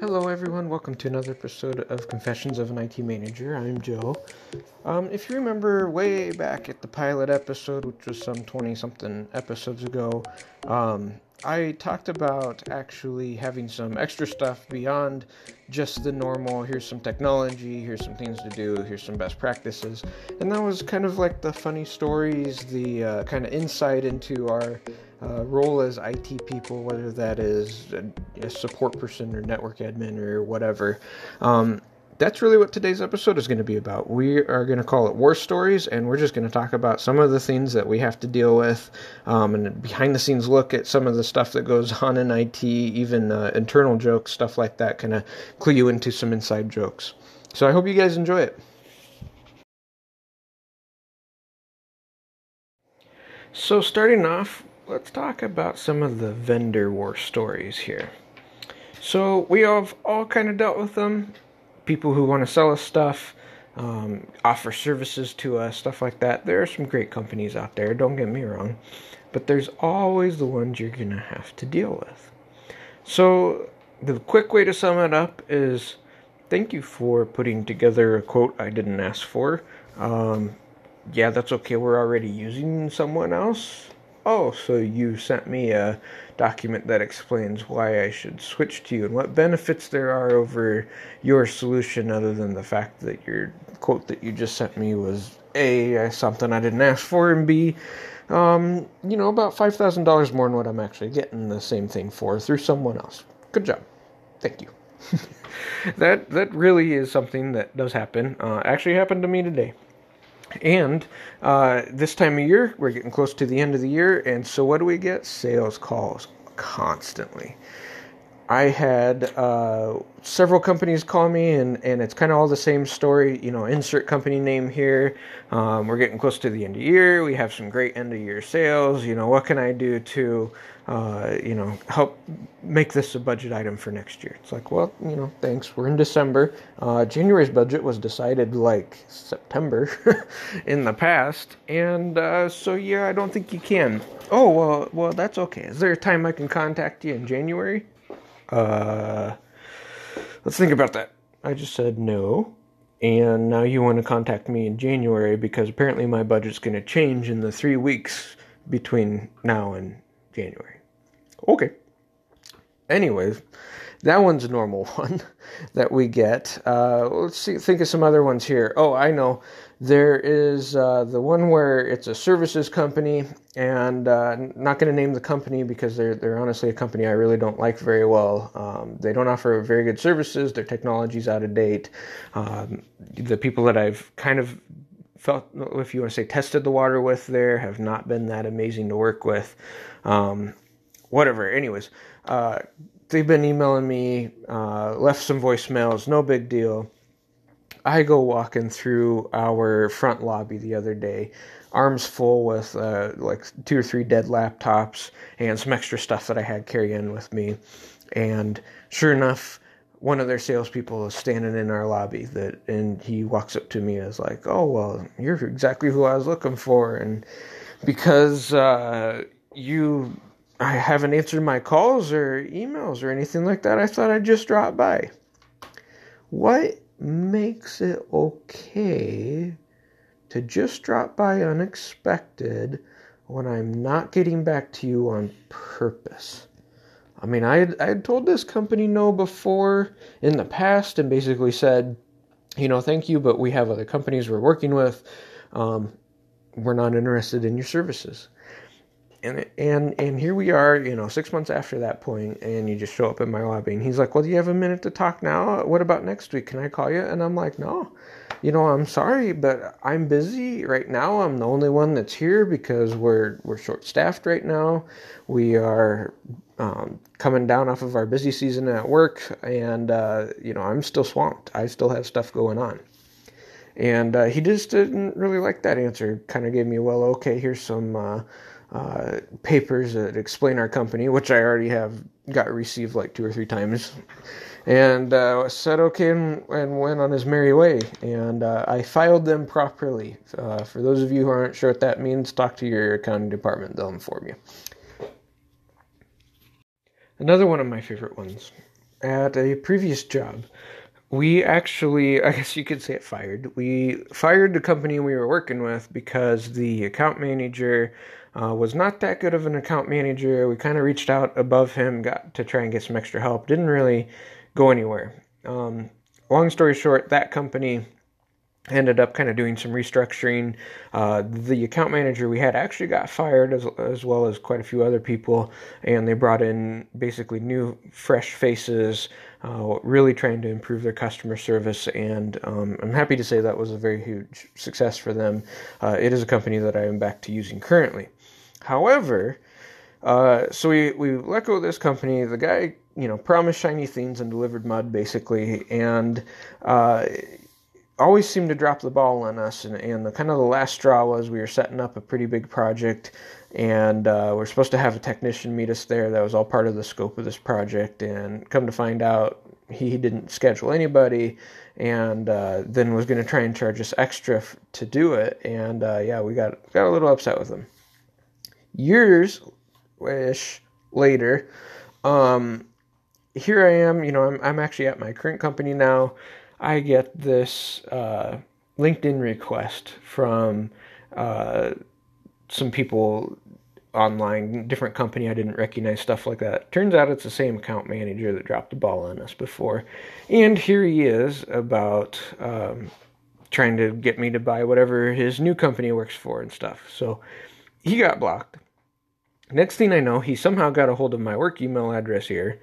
Hello, everyone. Welcome to another episode of Confessions of an IT Manager. I'm Joe. Um, if you remember way back at the pilot episode, which was some 20 something episodes ago, um, I talked about actually having some extra stuff beyond just the normal here's some technology, here's some things to do, here's some best practices. And that was kind of like the funny stories, the uh, kind of insight into our uh, role as IT people, whether that is a, a, support person or network admin or whatever. Um, that's really what today's episode is going to be about. We are going to call it War Stories, and we're just going to talk about some of the things that we have to deal with um, and behind the scenes look at some of the stuff that goes on in IT, even uh, internal jokes, stuff like that, kind of clue you into some inside jokes. So I hope you guys enjoy it. So, starting off, let's talk about some of the vendor war stories here. So we have all kind of dealt with them. People who want to sell us stuff, um, offer services to us, stuff like that. There are some great companies out there, don't get me wrong, but there's always the ones you're going to have to deal with. So the quick way to sum it up is thank you for putting together a quote I didn't ask for. Um, yeah, that's okay. We're already using someone else oh, so you sent me a document that explains why I should switch to you and what benefits there are over your solution other than the fact that your quote that you just sent me was A, something I didn't ask for, and B, um, you know, about $5,000 more than what I'm actually getting the same thing for through someone else. Good job. Thank you. that that really is something that does happen. Uh, actually happened to me today. And uh, this time of year, we're getting close to the end of the year, and so what do we get? Sales calls constantly. I had uh, several companies call me, and, and it's kind of all the same story. You know, insert company name here. Um, we're getting close to the end of year. We have some great end of year sales. You know, what can I do to, uh, you know, help make this a budget item for next year? It's like, well, you know, thanks. We're in December. Uh, January's budget was decided like September in the past, and uh, so yeah, I don't think you can. Oh well, well that's okay. Is there a time I can contact you in January? Uh, let's think about that. I just said no. And now you want to contact me in January because apparently my budget's going to change in the three weeks between now and January. Okay. Anyways, that one's a normal one that we get. Uh, let's see, think of some other ones here. Oh, I know. There is uh, the one where it's a services company, and uh, not going to name the company because they're they're honestly a company I really don't like very well. Um, they don't offer very good services. Their technology's out of date. Um, the people that I've kind of felt, if you want to say, tested the water with there have not been that amazing to work with. Um, whatever. Anyways, uh, they've been emailing me, uh, left some voicemails. No big deal I go walking through our front lobby the other day, arms full with uh, like two or three dead laptops and some extra stuff that I had carry in with me. And sure enough, one of their salespeople is standing in our lobby that and he walks up to me as like, Oh well, you're exactly who I was looking for and because uh, you I haven't answered my calls or emails or anything like that, I thought I'd just drop by. What makes it okay to just drop by unexpected when I'm not getting back to you on purpose. I mean, I had, I had told this company no before in the past and basically said, you know, thank you, but we have other companies we're working with. Um, we're not interested in your services and and and here we are, you know, six months after that point, and you just show up in my lobby, and he's like, "Well, do you have a minute to talk now? What about next week? Can I call you?" And I'm like, "No, you know, I'm sorry, but I'm busy right now. I'm the only one that's here because we're we're short staffed right now. We are um, coming down off of our busy season at work, and uh, you know, I'm still swamped. I still have stuff going on." And uh, he just didn't really like that answer. Kind of gave me, well, okay, here's some uh, uh, papers that explain our company, which I already have got received like two or three times, and uh, said okay and, and, went on his merry way. And uh, I filed them properly. Uh, for those of you who aren't sure what that means, talk to your accounting department; they'll inform you. Another one of my favorite ones. at a previous job. We actually, I guess you could say it fired. We fired the company we were working with because the account manager uh, was not that good of an account manager. We kind of reached out above him, got to try and get some extra help. Didn't really go anywhere. Um, long story short, that company ended up kind of doing some restructuring. Uh, the account manager we had actually got fired as, as well as quite a few other people, and they brought in basically new, fresh faces, uh, really trying to improve their customer service. And um, I'm happy to say that was a very huge success for them. Uh, it is a company that I am back to using currently. However, uh, so we, we let go of this company. The guy, you know, promised shiny things and delivered mud, basically, and uh, always seemed to drop the ball on us. And, and the kind of the last straw was we were setting up a pretty big project, and uh, we're supposed to have a technician meet us there. That was all part of the scope of this project. And come to find out, he didn't schedule anybody, and uh, then was going to try and charge us extra f- to do it. And uh, yeah, we got got a little upset with him. Years ish later, um, here I am. You know, I'm I'm actually at my current company now. I get this uh, LinkedIn request from uh, some people online, different company I didn't recognize, stuff like that. Turns out it's the same account manager that dropped the ball on us before. And here he is about um, trying to get me to buy whatever his new company works for and stuff. So he got blocked. Next thing I know, he somehow got a hold of my work email address here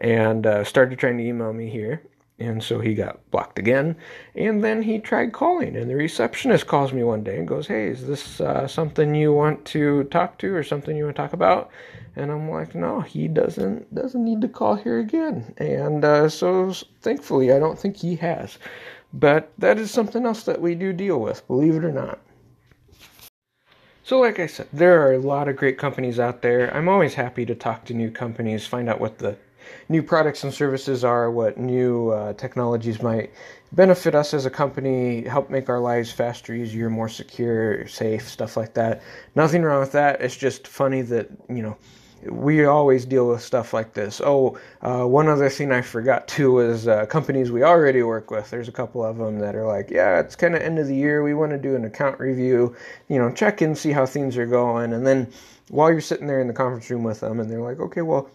and uh, started trying to email me here. And so he got blocked again. And then he tried calling, and the receptionist calls me one day and goes, Hey, is this uh, something you want to talk to or something you want to talk about? And I'm like, No, he doesn't doesn't need to call here again. And uh, so thankfully, I don't think he has. But that is something else that we do deal with, believe it or not. So, like I said, there are a lot of great companies out there. I'm always happy to talk to new companies, find out what the new products and services are, what new uh, technologies might benefit us as a company, help make our lives faster, easier, more secure, safe, stuff like that. Nothing wrong with that. It's just funny that, you know, we always deal with stuff like this. Oh, uh, one other thing I forgot too is uh, companies we already work with. There's a couple of them that are like, yeah, it's kind of end of the year. We want to do an account review, you know, check in, see how things are going. And then while you're sitting there in the conference room with them and they're like, okay, well,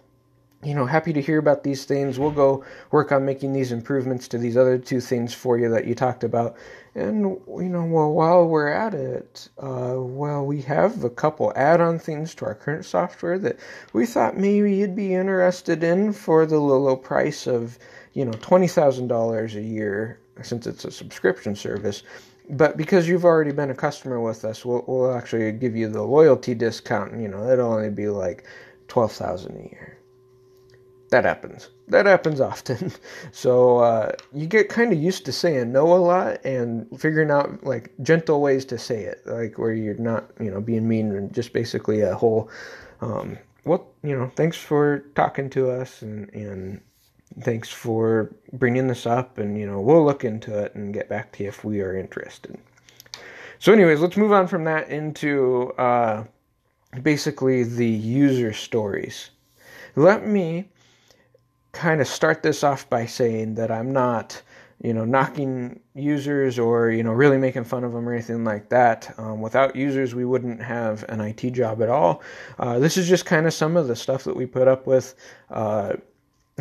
you know, happy to hear about these things. We'll go work on making these improvements to these other two things for you that you talked about. And, you know, well, while we're at it, uh, well, we have a couple add on things to our current software that we thought maybe you'd be interested in for the low, low price of, you know, $20,000 a year since it's a subscription service. But because you've already been a customer with us, we'll, we'll actually give you the loyalty discount. And, you know, it'll only be like 12000 a year that happens. That happens often. So uh, you get kind of used to saying no a lot and figuring out like gentle ways to say it, like where you're not, you know, being mean and just basically a whole, um, well, you know, thanks for talking to us and and thanks for bringing this up and you know we'll look into it and get back to you if we are interested. So, anyways, let's move on from that into uh, basically the user stories. Let me kind of start this off by saying that I'm not, you know, knocking users or, you know, really making fun of them or anything like that. Um, without users, we wouldn't have an IT job at all. Uh, this is just kind of some of the stuff that we put up with. Uh,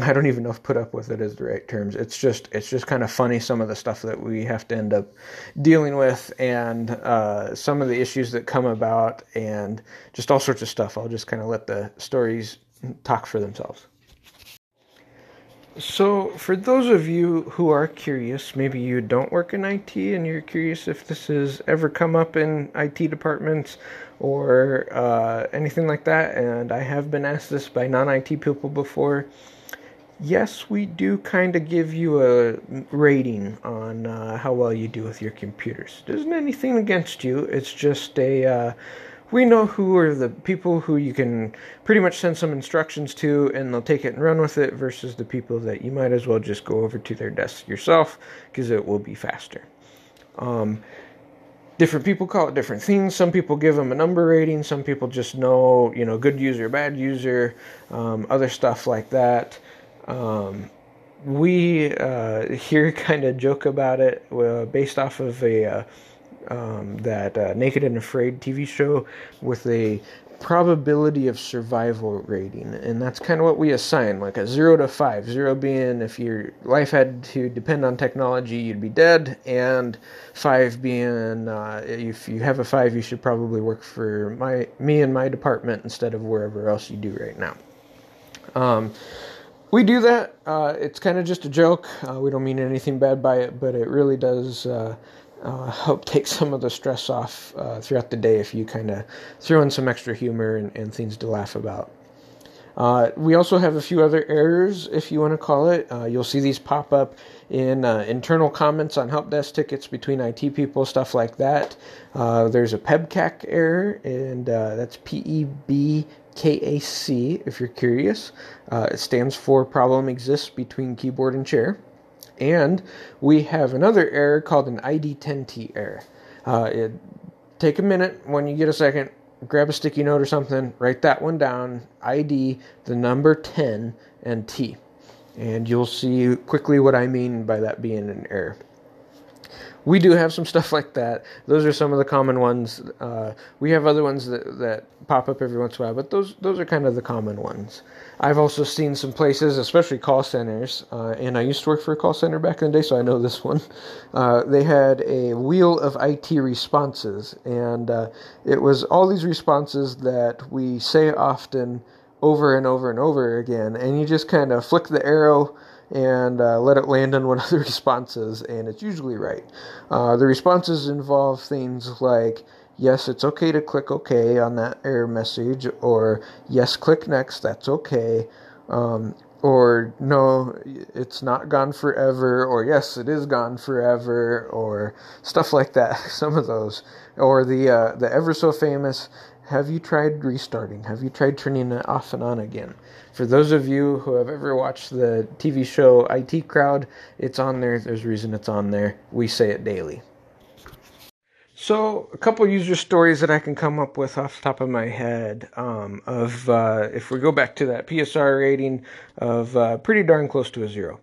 I don't even know if put up with it is the right terms. It's just it's just kind of funny some of the stuff that we have to end up dealing with and uh, some of the issues that come about and just all sorts of stuff. I'll just kind of let the stories talk for themselves. So, for those of you who are curious, maybe you don't work in IT and you're curious if this has ever come up in IT departments or uh, anything like that, and I have been asked this by non IT people before. Yes, we do kind of give you a rating on uh, how well you do with your computers. There isn't anything against you, it's just a. Uh, we know who are the people who you can pretty much send some instructions to and they'll take it and run with it versus the people that you might as well just go over to their desk yourself because it will be faster. Um, different people call it different things. Some people give them a number rating. Some people just know, you know, good user, bad user, um, other stuff like that. Um, we uh, here kind of joke about it uh, based off of a uh, um, that uh, Naked and Afraid TV show with a probability of survival rating, and that's kind of what we assign, like a zero to five. Zero being if your life had to depend on technology, you'd be dead, and five being uh, if you have a five, you should probably work for my me and my department instead of wherever else you do right now. Um, we do that. Uh, it's kind of just a joke. Uh, we don't mean anything bad by it, but it really does uh, uh, help take some of the stress off uh, throughout the day if you kind of throw in some extra humor and, and things to laugh about. Uh, we also have a few other errors, if you want to call it. Uh, you'll see these pop up in uh, internal comments on help desk tickets between IT people, stuff like that. Uh, there's a PEBKAC error, and that's P E B K A C, if you're curious. it stands for problem exists between keyboard and chair. And we have another error called an ID10T error. Uh, it, take a minute when you get a second, grab a sticky note or something, write that one down, ID, the number 10, and T. And you'll see quickly what I mean by that being an error we do have some stuff like that. Those are some of the common ones. Uh, we have other ones that, that pop up every once in a while, but those those are kind of the common ones. I've also seen some places, especially call centers, uh, and I used to work for a call center back in the day, so I know this one. Uh, they had a wheel of IT responses, and uh, it was all these responses that we say often over and over and over again, and you just kind of flick the arrow and uh, let it land on one of the responses, and it's usually right. Uh, the responses involve things like, yes, it's okay to click OK on that error message, or yes, click next, that's okay, um, or no, it's not gone forever, or yes, it is gone forever, or stuff like that. Some of those, or the uh, the ever so famous have you tried restarting? Have you tried turning it off and on again? For those of you who have ever watched the TV show IT Crowd, it's on there. There's a reason it's on there. We say it daily. So, a couple user stories that I can come up with off the top of my head um, of uh, if we go back to that PSR rating of uh, pretty darn close to a zero.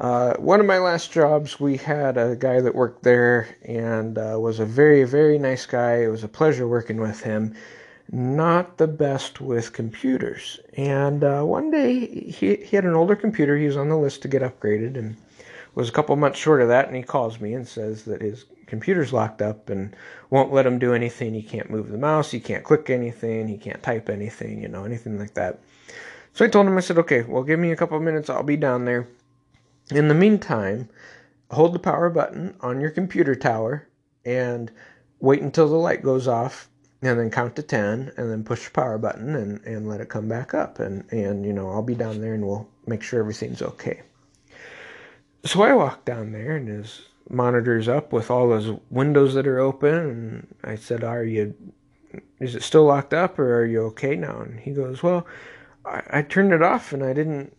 Uh, one of my last jobs, we had a guy that worked there and uh, was a very, very nice guy. It was a pleasure working with him not the best with computers. And uh, one day he, he had an older computer. He was on the list to get upgraded and was a couple months short of that. And he calls me and says that his computer's locked up and won't let him do anything. He can't move the mouse. He can't click anything. He can't type anything, you know, anything like that. So I told him, I said, okay, well, give me a couple minutes. I'll be down there. In the meantime, hold the power button on your computer tower and wait until the light goes off and then count to 10 and then push the power button and, and let it come back up. And, and you know i'll be down there and we'll make sure everything's okay. So i walk down there and his monitor's up with all those windows that are open. And i said are you is it still locked up or are you okay now? And he goes well i, I turned it off and i didn't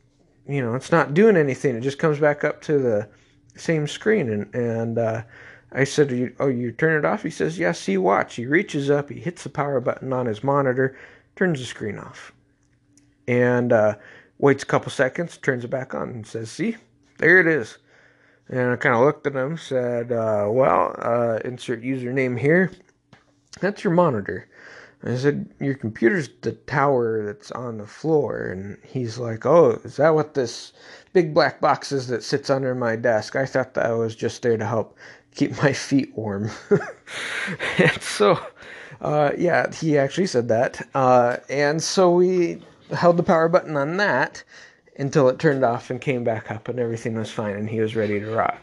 you know it's not doing anything it just comes back up to the same screen and and uh, I said, Oh, you turn it off? He says, Yeah, see, watch. He reaches up, he hits the power button on his monitor, turns the screen off. And uh, waits a couple seconds, turns it back on, and says, See, there it is. And I kind of looked at him, said, uh, Well, uh, insert username here. That's your monitor. I said, Your computer's the tower that's on the floor. And he's like, Oh, is that what this big black box is that sits under my desk? I thought that I was just there to help keep my feet warm. and so, uh, yeah, he actually said that. Uh, and so we held the power button on that until it turned off and came back up, and everything was fine, and he was ready to rock.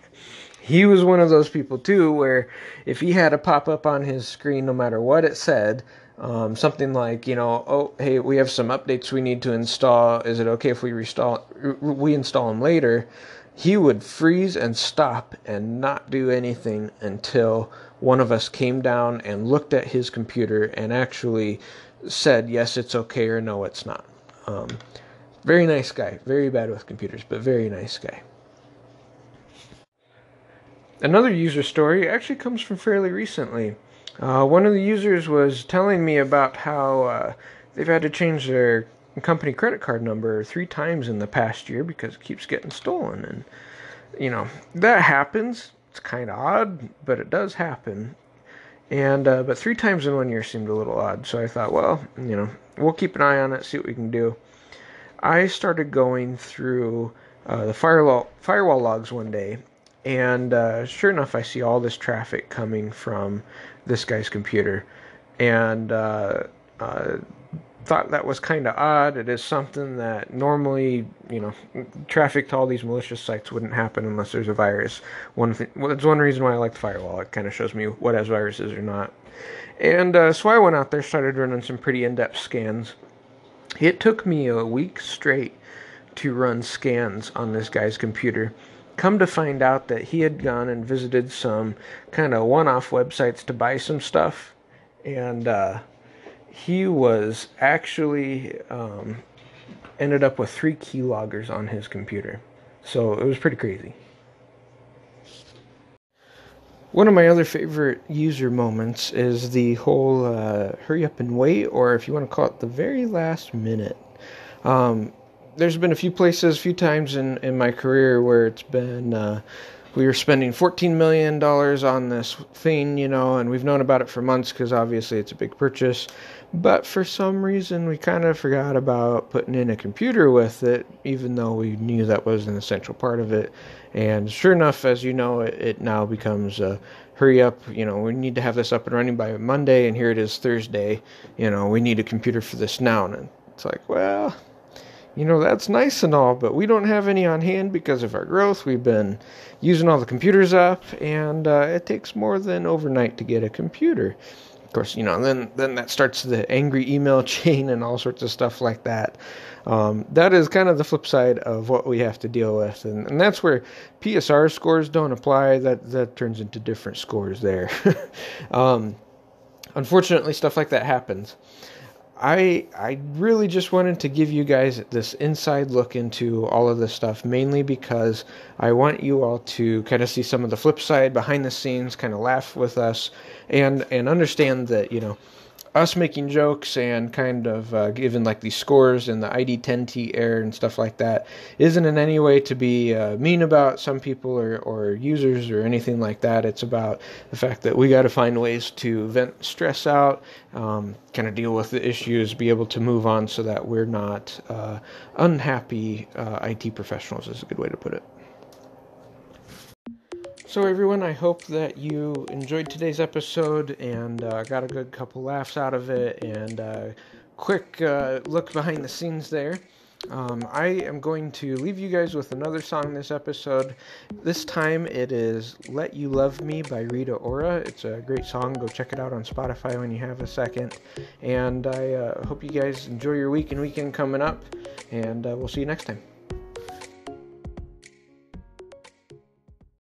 He was one of those people too, where if he had a pop up on his screen, no matter what it said, um, something like, you know, oh, hey, we have some updates we need to install. Is it okay if we restall, we install them later? he would freeze and stop and not do anything until one of us came down and looked at his computer and actually said, yes, it's okay, or no, it's not. Um, very nice guy. Very bad with computers, but very nice guy. Another user story actually comes from fairly recently. Uh, one of the users was telling me about how uh, they've had to change their company credit card number three times in the past year because it keeps getting stolen. And, you know, that happens. It's kind of odd, but it does happen. And, uh, but three times in one year seemed a little odd. So I thought, well, you know, we'll keep an eye on it, see what we can do. I started going through uh, the firewall firewall logs one day, and uh, sure enough, I see all this traffic coming from this guy's computer, and uh, uh thought that was kind of odd. It is something that normally, you know, traffic to all these malicious sites wouldn't happen unless there's a virus. One thing, well, that's one reason why I like the firewall. It kind of shows me what has viruses or not. And uh, so I went out there, started running some pretty in-depth scans. It took me a week straight to run scans on this guy's computer. Come to find out that he had gone and visited some kind of one off websites to buy some stuff. And uh, he was actually um, ended up with three keyloggers on his computer. So it was pretty crazy. One of my other favorite user moments is the whole uh, hurry up and wait, or if you want to call it the very last minute. Um, there's been a few places, a few times in, in my career where it's been uh, we were spending $14 million on this thing, you know, and we've known about it for months because obviously it's a big purchase. But for some reason, we kind of forgot about putting in a computer with it, even though we knew that was an essential part of it. And sure enough, as you know, it, it now becomes a hurry up, you know, we need to have this up and running by Monday, and here it is Thursday. You know, we need a computer for this now. And it's like, well, you know, that's nice and all, but we don't have any on hand because of our growth. We've been using all the computers up, and uh, it takes more than overnight to get a computer. Of course, you know, then then that starts the angry email chain and all sorts of stuff like that. Um, that is kind of the flip side of what we have to deal with, and, and that's where PSR scores don't apply. That that turns into different scores there. um, unfortunately, stuff like that happens. I I really just wanted to give you guys this inside look into all of this stuff, mainly because I want you all to kind of see some of the flip side behind the scenes, kind of laugh with us, and and understand that you know us making jokes and kind of uh, giving like these scores and the ID10T error and stuff like that isn't in any way to be uh, mean about some people or, or users or anything like that. It's about the fact that we got to find ways to vent stress out, um, kind of deal with the issues, be able to move on so that we're not uh, unhappy uh, IT professionals, is a good way to put it. So, everyone, I hope that you enjoyed today's episode and uh, got a good couple laughs out of it and uh, quick uh, look behind the scenes there. Um, I am going to leave you guys with another song this episode. This time it is Let You Love Me by Rita Ora. It's a great song. Go check it out on Spotify when you have a second. And I uh, hope you guys enjoy your week and weekend coming up. And uh, we'll see you next time.